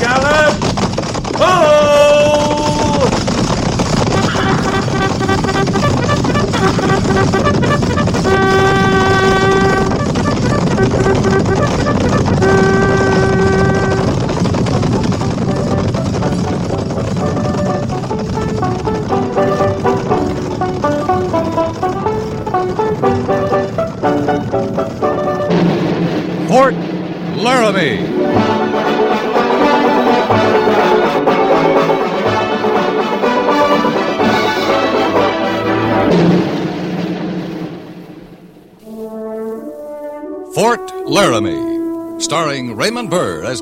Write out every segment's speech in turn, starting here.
gallop!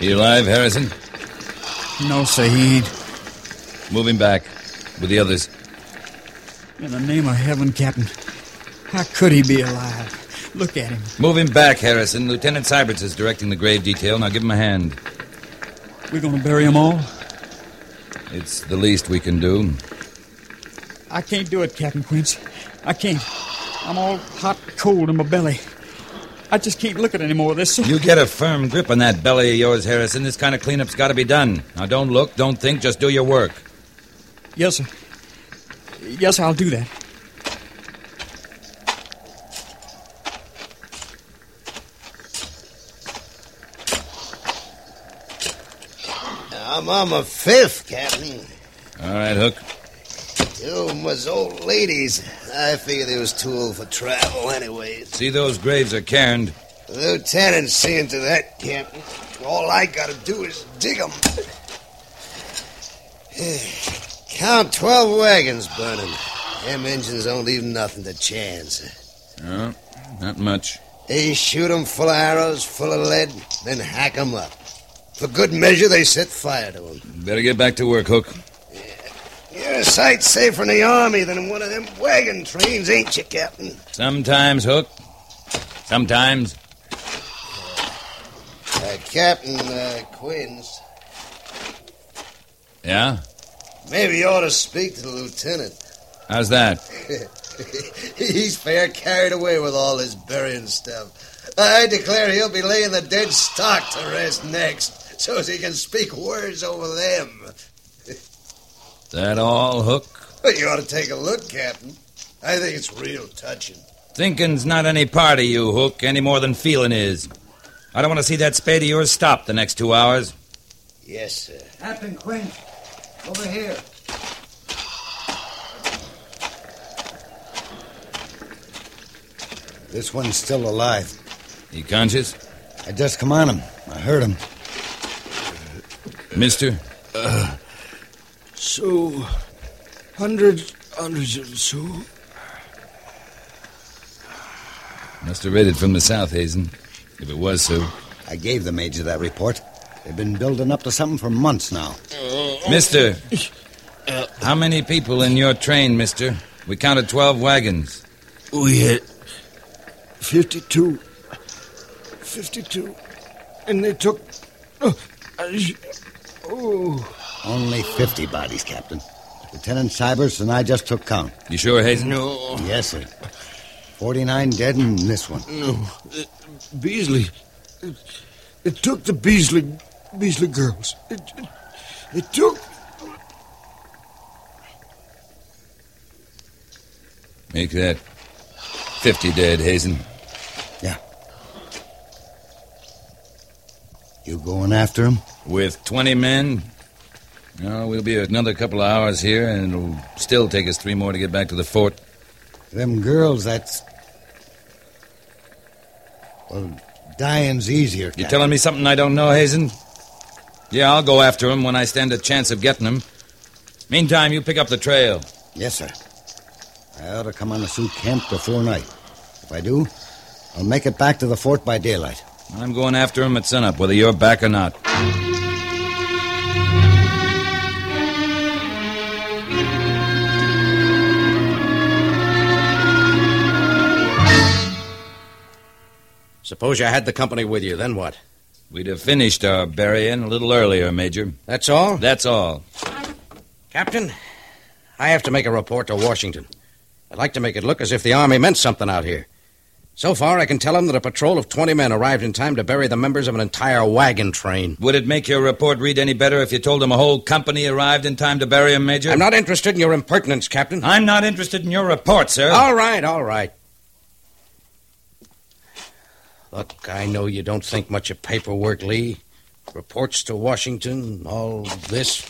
You alive, Harrison? No, Saeed. Moving back with the others. In the name of heaven, Captain. How could he be alive? Look at him. Move him back, Harrison. Lieutenant Syberts is directing the grave detail. Now give him a hand. We're going to bury them all? It's the least we can do. I can't do it, Captain Quince. I can't. I'm all hot and cold in my belly. I just can't look at any more of this. You get a firm grip on that belly of yours, Harrison. This kind of cleanup's got to be done. Now don't look, don't think, just do your work. Yes, sir. Yes, I'll do that. I'm on my fifth, Captain. All right, Hook. 'Em was old ladies. I figured they was too old for travel anyways. See those graves are cairned. lieutenant's seeing to that, Captain. All I gotta do is dig 'em. Count 12 wagons burning. Them Injuns don't leave nothing to chance. No, not much. They shoot 'em full of arrows, full of lead, then hack 'em up. For good measure, they set fire to 'em. Better get back to work, Hook. You're a sight safer in the army than in one of them wagon trains, ain't you, Captain? Sometimes, Hook. Sometimes. Uh, Captain uh, Quince, Yeah? maybe you ought to speak to the lieutenant. How's that? He's fair carried away with all his burying stuff. I declare he'll be laying the dead stock to rest next, so as he can speak words over them. That all, Hook? But you ought to take a look, Captain. I think it's real touching. Thinking's not any part of you, Hook, any more than feeling is. I don't want to see that spade of yours stop the next two hours. Yes, sir. Captain Quince, over here. This one's still alive. He conscious? I just come on him. I heard him. Mister? Uh, So, hundreds, hundreds of Sioux. Must have raided from the south, Hazen. If it was so. I gave the major that report. They've been building up to something for months now. Uh, mister, uh, how many people in your train, mister? We counted 12 wagons. We had 52. 52. And they took. Uh, oh, oh. Only 50 bodies, Captain. Lieutenant Cybers and I just took count. You sure, Hazen? No, Yes, sir. 49 dead in this one. no. Uh, Beasley. It, it took the Beasley. Beasley girls. It, it, it took. Make that 50 dead, Hazen. Yeah. You going after him? With 20 men? No, we'll be another couple of hours here, and it'll still take us three more to get back to the fort. Them girls, that's. Well, dying's easier. You Captain. telling me something I don't know, Hazen? Yeah, I'll go after him when I stand a chance of getting him. Meantime, you pick up the trail. Yes, sir. I ought to come on the Sioux camp before night. If I do, I'll make it back to the fort by daylight. I'm going after him at sunup, whether you're back or not. Suppose you had the company with you, then what? We'd have finished our burying a little earlier, Major. That's all? That's all. Captain, I have to make a report to Washington. I'd like to make it look as if the Army meant something out here. So far, I can tell them that a patrol of 20 men arrived in time to bury the members of an entire wagon train. Would it make your report read any better if you told them a whole company arrived in time to bury him, Major? I'm not interested in your impertinence, Captain. I'm not interested in your report, sir. All right, all right. Look, I know you don't think much of paperwork, Lee. Reports to Washington, all this.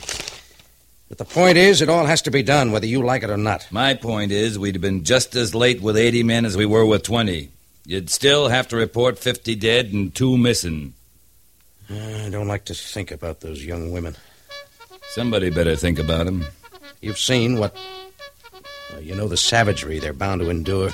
But the point is, it all has to be done, whether you like it or not. My point is, we'd have been just as late with 80 men as we were with 20. You'd still have to report 50 dead and two missing. I don't like to think about those young women. Somebody better think about them. You've seen what. well, you know the savagery they're bound to endure.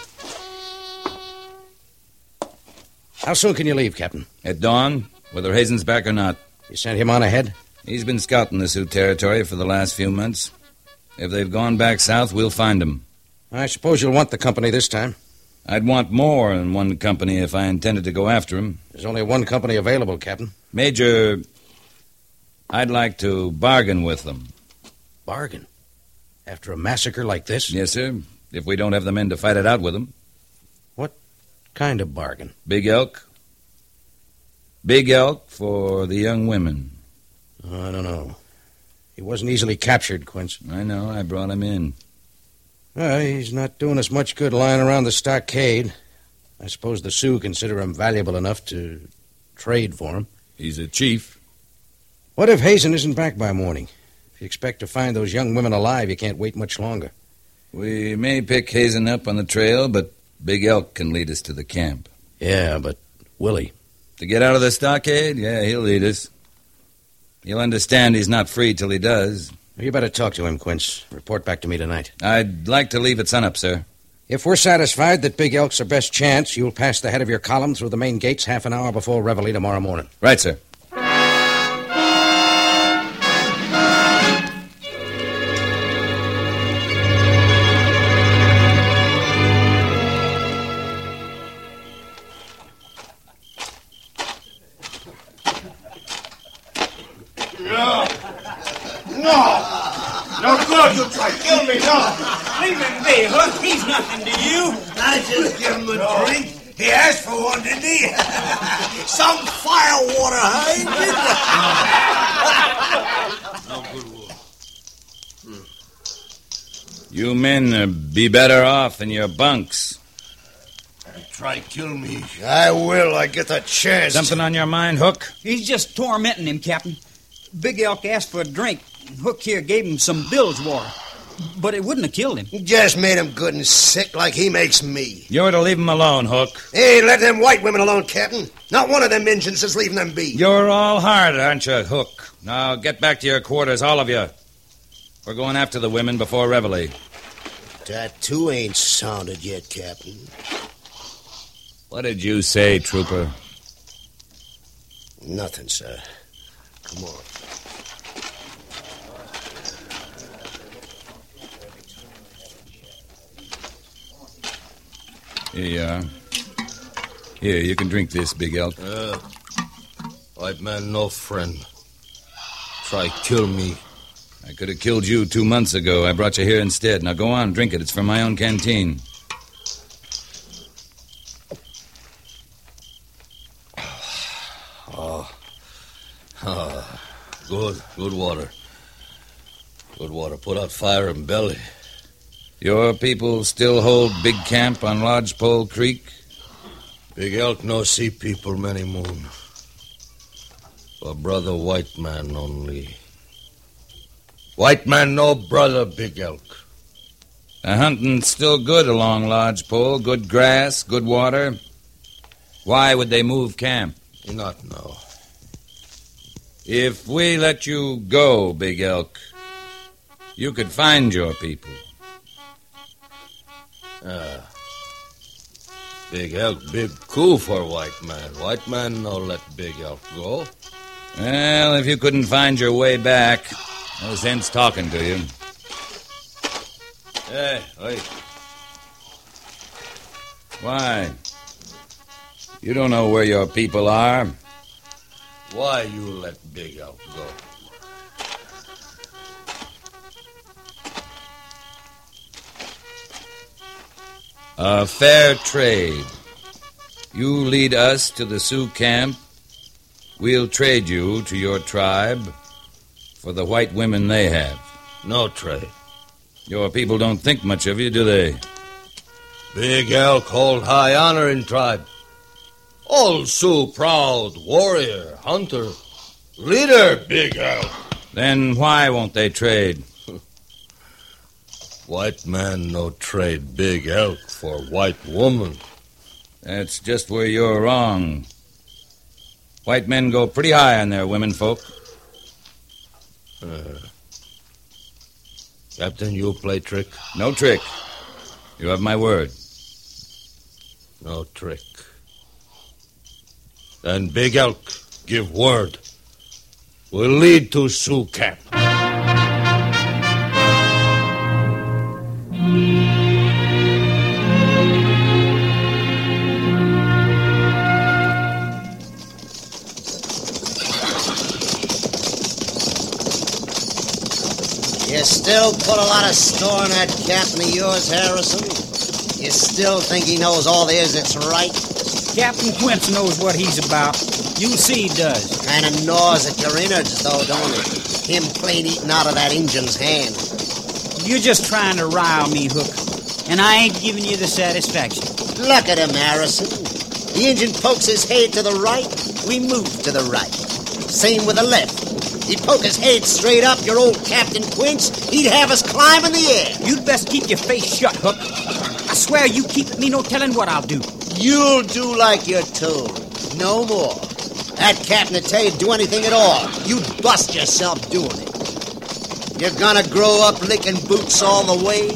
How soon can you leave, Captain? At dawn, whether Hazen's back or not. You sent him on ahead? He's been scouting the Sioux territory for the last few months. If they've gone back south, we'll find them. I suppose you'll want the company this time. I'd want more than one company if I intended to go after him. There's only one company available, Captain. Major, I'd like to bargain with them. Bargain? After a massacre like this? Yes, sir. If we don't have the men to fight it out with them. Kind of bargain? Big elk. Big elk for the young women. I don't know. He wasn't easily captured, Quince. I know. I brought him in. Well, he's not doing us much good lying around the stockade. I suppose the Sioux consider him valuable enough to trade for him. He's a chief. What if Hazen isn't back by morning? If you expect to find those young women alive, you can't wait much longer. We may pick Hazen up on the trail, but Big Elk can lead us to the camp. Yeah, but Willie. To get out of the stockade? Yeah, he'll lead us. He'll understand he's not free till he does. You better talk to him, Quince. Report back to me tonight. I'd like to leave at sunup, sir. If we're satisfied that Big Elk's our best chance, you'll pass the head of your column through the main gates half an hour before Reveille tomorrow morning. Right, sir. You men uh, be better off in your bunks. Try kill me. I will. I get the chance. Something on your mind, Hook? He's just tormenting him, Captain. Big Elk asked for a drink. Hook here gave him some bilge water. But it wouldn't have killed him. He just made him good and sick like he makes me. You're to leave him alone, Hook. Hey, let them white women alone, Captain. Not one of them Injuns is leaving them be. You're all hard, aren't you, Hook? Now get back to your quarters, all of you. We're going after the women before Reveille. That too ain't sounded yet, Captain. What did you say, Trooper? Nothing, sir. Come on. Here you are. Here, you can drink this, Big Elk. Uh, white man, no friend. Try kill me. I could have killed you two months ago. I brought you here instead. Now go on, drink it. It's from my own canteen. Oh. Good, good water. Good water. Put out fire in belly. Your people still hold big camp on Lodgepole Creek? Big elk no see people many moon. For brother white man only. White man no brother big elk. The hunting's still good along Lodgepole. Good grass, good water. Why would they move camp? Not know. If we let you go, Big Elk, you could find your people. Ah. Big Elk, big coup for white man. White man no let Big Elk go. Well, if you couldn't find your way back, no sense talking to you. Hey, wait. Why? You don't know where your people are. Why you let Big Elk go? A fair trade. You lead us to the Sioux camp. We'll trade you to your tribe for the white women they have. No trade. Your people don't think much of you, do they? Big Elk hold high honor in tribe. All Sioux proud, warrior, hunter, leader, Big Elk. Then why won't they trade? White man no trade Big Elk for white woman. That's just where you're wrong. White men go pretty high on their women folk. Uh, Captain, you play trick? No trick. You have my word. No trick. Then Big Elk give word. We'll lead to Sioux camp. You still put a lot of store in that captain of yours, Harrison? You still think he knows all there is that's right? Captain Quince knows what he's about. You see he does. Kind of gnaws at your innards, though, don't it? Him plain eating out of that Injun's hand. You're just trying to rile me, Hook. And I ain't giving you the satisfaction. Look at him, Harrison. The Injun pokes his head to the right, we move to the right. Same with the left. He'd poke his head straight up, your old Captain Quince. He'd have us climbing the air. You'd best keep your face shut, Hook. I swear you keep me no telling what I'll do. You'll do like you're told. No more. That captain would tell you to do anything at all. You'd bust yourself doing it. You're gonna grow up licking boots all the way?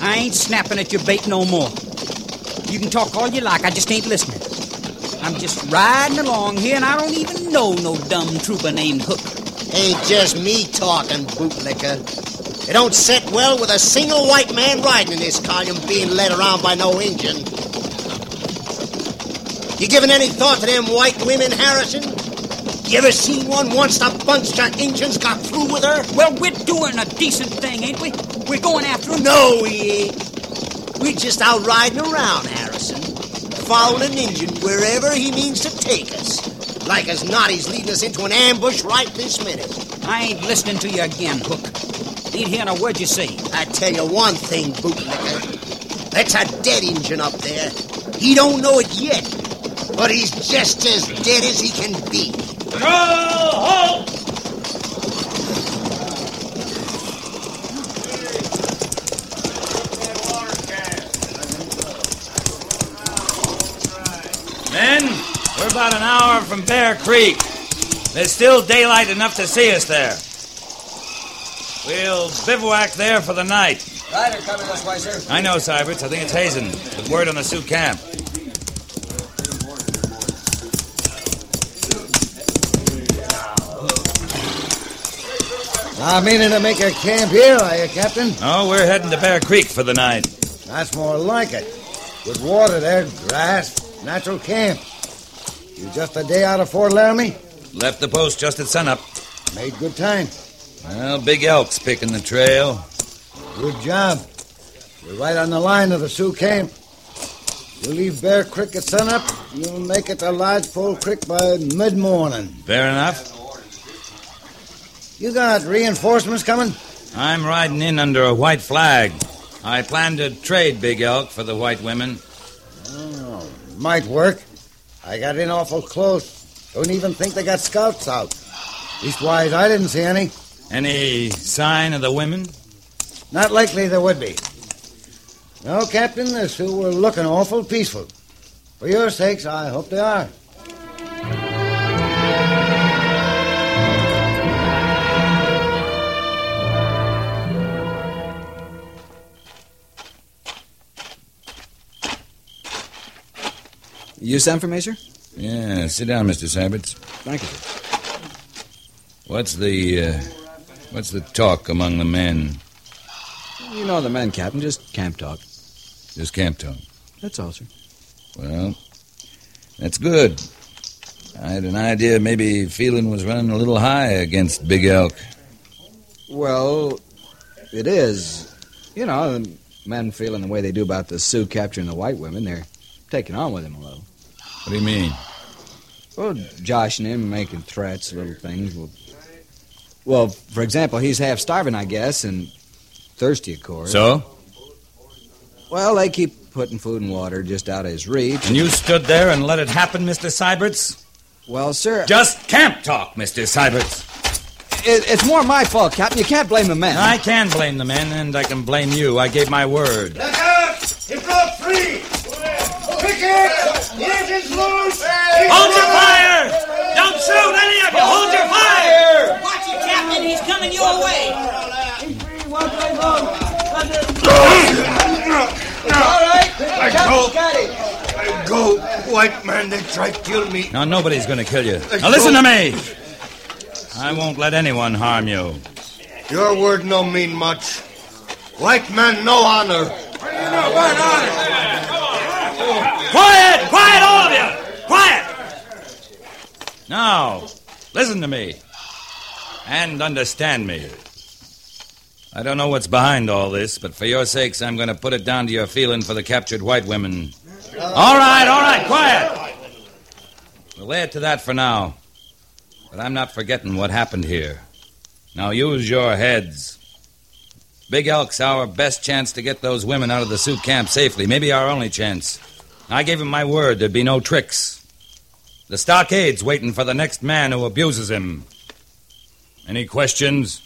I ain't snapping at your bait no more. You can talk all you like, I just ain't listening. I'm just riding along here, and I don't even know no dumb trooper named Hook. Ain't just me talking, bootlicker. It don't set well with a single white man riding in this column being led around by no Injun. You giving any thought to them white women, Harrison? You ever seen one once the bunch of Injuns got through with her? Well, we're doing a decent thing, ain't we? We're going after him. No, we ain't. We're just out riding around, Harrison. Following an Injun wherever he means to take us. Like as not, he's leading us into an ambush right this minute. I ain't listening to you again, Hook. Ain't hearing a word you say. I tell you one thing, bootlicker. That's a dead Injun up there. He don't know it yet, but he's just as dead as he can be. Men, we're about an hour from Bear Creek. There's still daylight enough to see us there. We'll bivouac there for the night. Rider coming this way, sir. I know, Syberts. I think it's Hazen. With word on the Sioux camp. Not meaning to make a camp here, are you, Captain? Oh, we're heading to Bear Creek for the night. That's more like it. Good water there, grass, natural camp. You just a day out of Fort Laramie? Left the post just at sunup. Made good time. Well, Big Elk's picking the trail. Good job. You're right on the line of the Sioux camp. You leave Bear Creek at sunup, you'll make it to Lodgepole Creek by mid-morning. Fair enough. You got reinforcements coming? I'm riding in under a white flag. I plan to trade Big Elk for the white women. Oh, might work. I got in awful close. Don't even think they got scouts out. Leastwise, I didn't see any. Any sign of the women? Not likely there would be. No, Captain, the Sioux were looking awful peaceful. For your sakes, I hope they are. You sent for me, sir? Yeah, sit down, Mr. Syberts. Thank you, sir. What's the, uh, what's the talk among the men? You know the men, Captain. Just camp talk. Just camp talk. That's all, sir. Well, that's good. I had an idea maybe feeling was running a little high against Big Elk. Well, it is. You know, the men feeling the way they do about the Sioux capturing the white women, they're taking on with him a little. What do you mean? Well, joshing him, making threats, little things. Well, well, for example, he's half starving, I guess, and thirsty, of course. So? Well, they keep putting food and water just out of his reach. And you stood there and let it happen, Mr. Syberts? Well, sir. Just camp talk, Mr. Syberts. It, it's more my fault, Captain. You can't blame the men. I can blame the men, and I can blame you. I gave my word. Look out! He broke free! Picket! The Injun's loose! Hold your fire! Don't shoot any of you! Hold your fire! Watch it, Captain. He's coming your way. Let go! Let go! White man, they try to kill me. Now, nobody's going to kill you. Now, listen to me! I won't let anyone harm you. Your word no mean much. White man, no honor. Bring it up, honor. Quiet! Quiet, all of you! Quiet! Now, listen to me. And understand me. I don't know what's behind all this, but for your sakes, I'm going to put it down to your feeling for the captured white women. All right, all right, quiet! We'll lay it to that for now. But I'm not forgetting what happened here. Now use your heads. Big Elk's our best chance to get those women out of the Sioux camp safely. Maybe our only chance. I gave him my word there'd be no tricks. The stockade's waiting for the next man who abuses him. Any questions?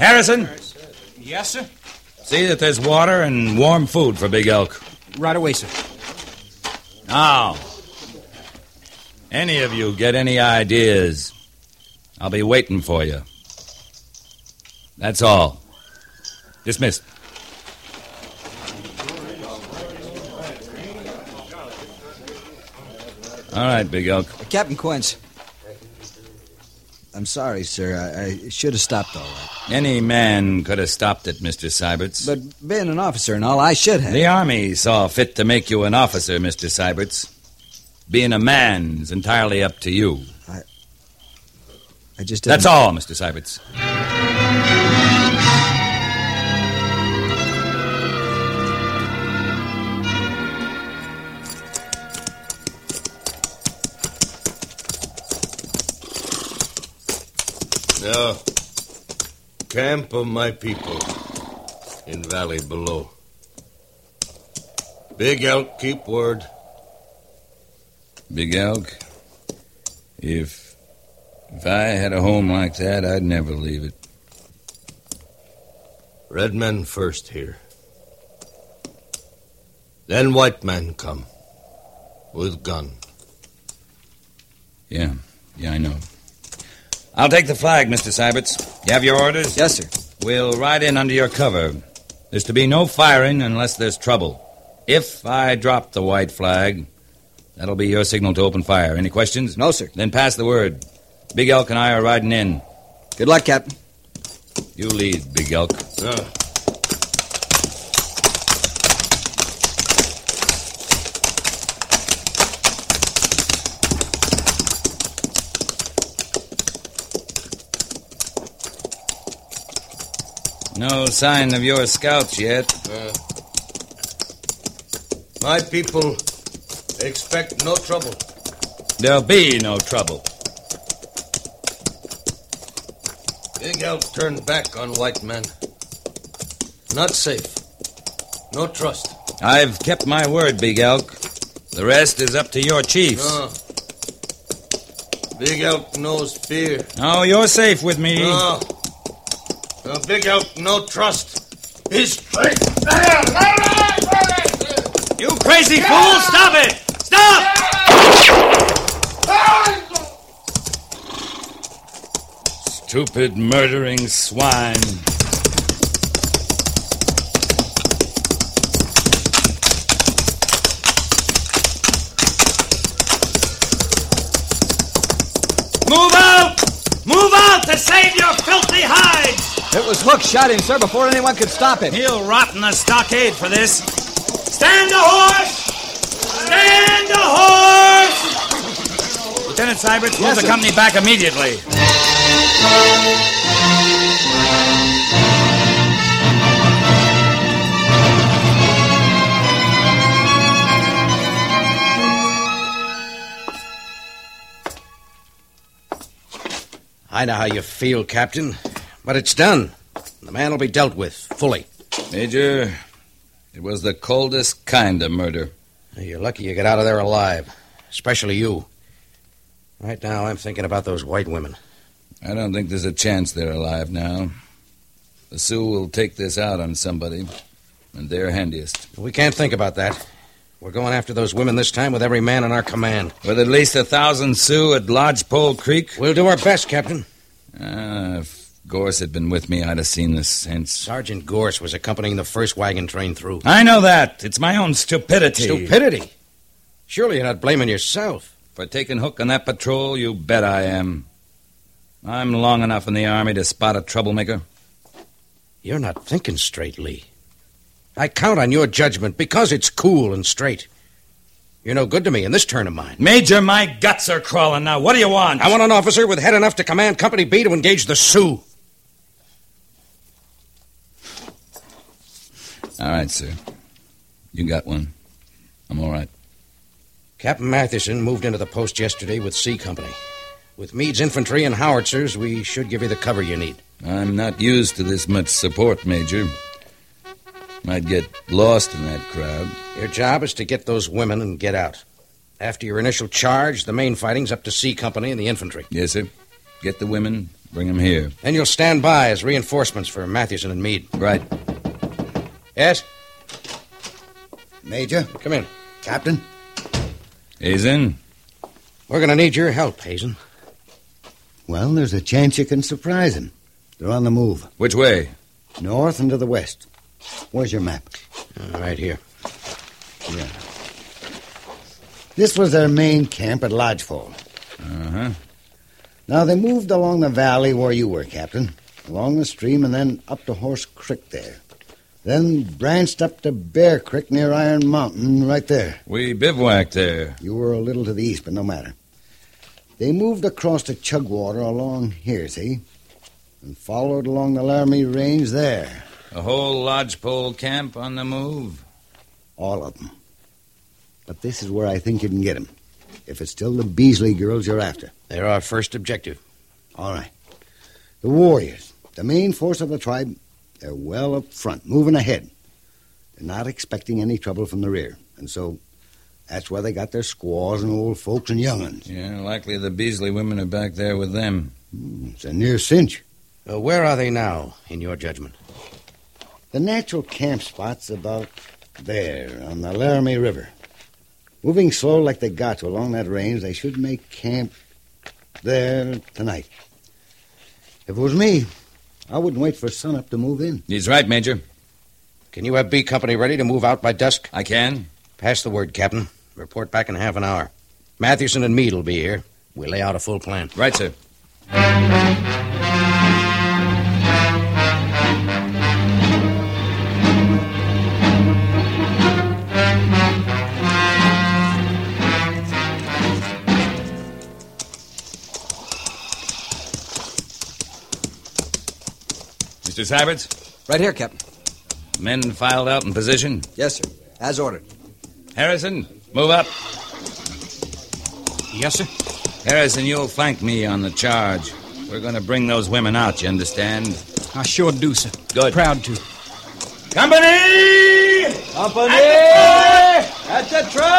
Harrison, Yes, sir. see that there's water and warm food for Big Elk. Right away, sir. Now, any of you get any ideas, I'll be waiting for you. That's all. Dismissed. All right, Big Elk. Uh, Captain Quince. I'm sorry, sir. I, I should have stopped all that. Any man could have stopped it, Mr. Syberts. But being an officer and all, I should have. The Army saw fit to make you an officer, Mr. Syberts. Being a man's entirely up to you. I I just didn't... That's all, Mr. Syberts. Camp of my people in valley below. Big Elk, keep word. Big Elk, if if I had a home like that, I'd never leave it. Red men first here. Then white men come. With gun. Yeah, yeah, I know. I'll take the flag, Mr. Syberts. You have your orders? Yes, sir. We'll ride in under your cover. There's to be no firing unless there's trouble. If I drop the white flag, that'll be your signal to open fire. Any questions? No, sir. Then pass the word. Big Elk and I are riding in. Good luck, Captain. You lead, Big Elk. Uh, No sign of your scouts yet. uh, my people expect no trouble. There'll be no trouble. Big Elk turned back on white men. Not safe. No trust. I've kept my word, Big Elk. The rest is up to your chiefs. No. Big Elk knows fear. Oh, you're safe with me. No big elk no trust. His straight. You crazy yeah. fool! Stop it! Stop! Stupid murdering swine. Move out! Move out to save your filthy hides! It was Hook shot him, sir, before anyone could stop him. He'll rot in the stockade for this. Stand a horse! Stand to horse! Lieutenant move Yes, the company back immediately. I know how you feel, Captain, but it's done. The man will be dealt with fully. Major, it was the coldest kind of murder. You're lucky you got out of there alive, especially you. Right now, I'm thinking about those white women. I don't think there's a chance they're alive now. The Sioux will take this out on somebody, and they're handiest. We can't think about that. We're going after those women this time with every man in our command. With at least a thousand Sioux at Lodgepole Creek? We'll do our best, Captain. Ah, Gorse had been with me, I'd have seen this sense. Sergeant Gorse was accompanying the first wagon train through. I know that. It's my own stupidity. Stupidity? Surely you're not blaming yourself. For taking Hook on that patrol, you bet I am. I'm long enough in the Army to spot a troublemaker. You're not thinking straight, Lee. I count on your judgment because it's cool and straight. You're no good to me in this turn of mine. Major, my guts are crawling now. What do you want? I want an officer with head enough to command Company B to engage the Sioux. All right, sir. You got one. I'm all right. Captain Matheson moved into the post yesterday with C Company. With Meade's infantry and howitzers, we should give you the cover you need. I'm not used to this much support, Major. Might get lost in that crowd. Your job is to get those women and get out. After your initial charge, the main fighting's up to C Company and the infantry. Yes, sir. Get the women, bring them here. Then you'll stand by as reinforcements for Matheson and Meade. Right. Yes? Major, Come in. Captain, Hazen? We're going to need your help, Hazen. well, there's a chance you can surprise him. They're on the move, Which way? north and to the west. Where's your map? Uh, right here. Yeah. This was their main camp at Lodgepole. Uh-huh. Now, they moved along the valley where you were, Captain, along the stream and then up to Horse Creek there. Then branched up to Bear Creek near Iron Mountain right there. We bivouacked there. You were a little to the east, but no matter. They moved across to Chugwater along here, see? And followed along the Laramie Range there. A whole lodgepole camp on the move. All of them. But this is where I think you can get them. If it's still the Beasley girls you're after. They're our first objective. All right. The warriors, the main force of the tribe, they're well up front, moving ahead. They're not expecting any trouble from the rear. And so that's why they got their squaws and old folks and young'uns. Yeah, likely the Beasley women are back there with them. It's a near cinch. Uh, where are they now, in your judgment? The natural camp spot's about there on the Laramie River. Moving slow like they got to along that range, they should make camp there tonight. If it was me, I wouldn't wait for sunup to move in. He's right, Major. Can you have B Company ready to move out by dusk? I can. Pass the word, Captain. Report back in half an hour. Mathewson and Meade will be here. We'll lay out a full plan. Right, sir. Mr. Syberts, Right here, Captain. men filed out in position. Yes, sir. As ordered. Harrison, move up. Yes, sir. Harrison, you'll flank me on the charge. We're going to bring those women out, you understand? I sure do, sir. Good. Proud to. Company! Company! At the track! Ho!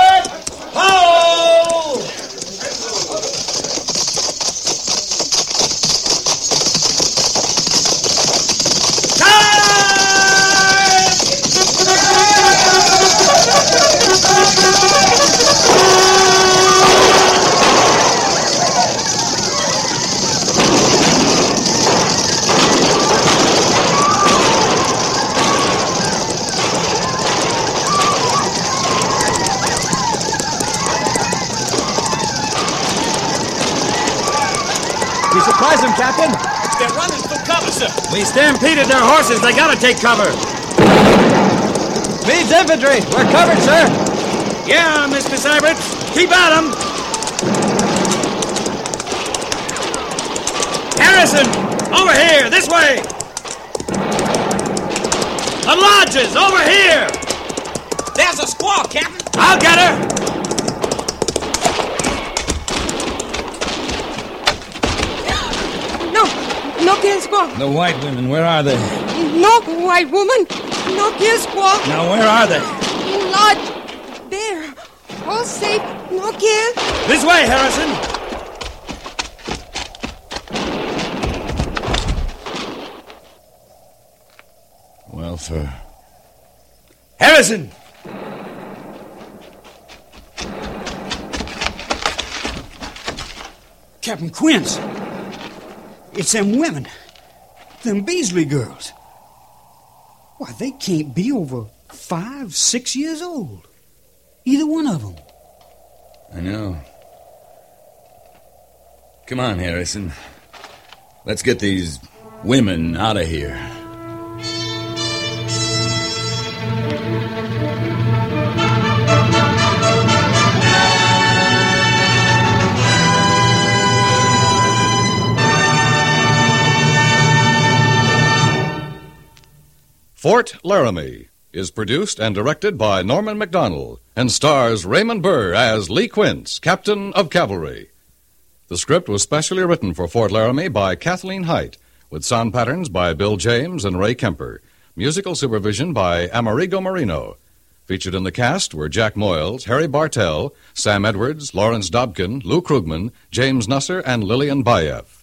We stampeded their horses. They gotta take cover. Meade's infantry. We're covered, sir. Yeah, Mr. Sybert. Keep at them. Harrison, over here, this way. The lodges, over here. There's a squaw, Captain. I'll get her. No, no kill squaw. The white women, where are they? No white woman. No kill squaw. Now, where are they? In lodge. There. All safe. No kill. This way, Harrison. Well, sir. Harrison! Captain Quince. It's them women. Them Beasley girls. Why, they can't be over five, six years old. Either one of them. I know. Come on, Harrison. Let's get these women out of here. Fort Laramie is produced and directed by Norman Macdonnell and stars Raymond Burr as Lee Quince, Captain of Cavalry. The script was specially written for Fort Laramie by Kathleen Hite, with sound patterns by Bill James and Ray Kemper, musical supervision by Amerigo Marino. Featured in the cast were Jack Moyles, Harry Bartell, Sam Edwards, Lawrence Dobkin, Lou Krugman, James Nusser, and Lillian Buyeff.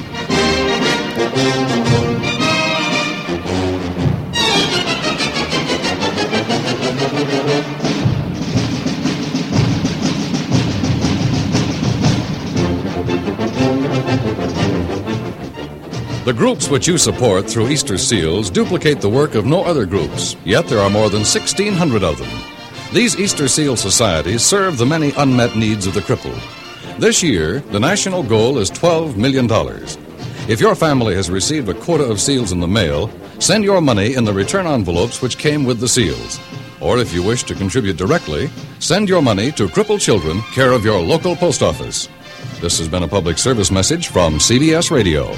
The groups which you support through Easter Seals duplicate the work of no other groups, yet there are more than 1,600 of them. These Easter Seal societies serve the many unmet needs of the crippled. This year, the national goal is $12 million. If your family has received a quota of seals in the mail, send your money in the return envelopes which came with the seals. Or if you wish to contribute directly, send your money to Crippled Children, care of your local post office. This has been a public service message from CBS Radio.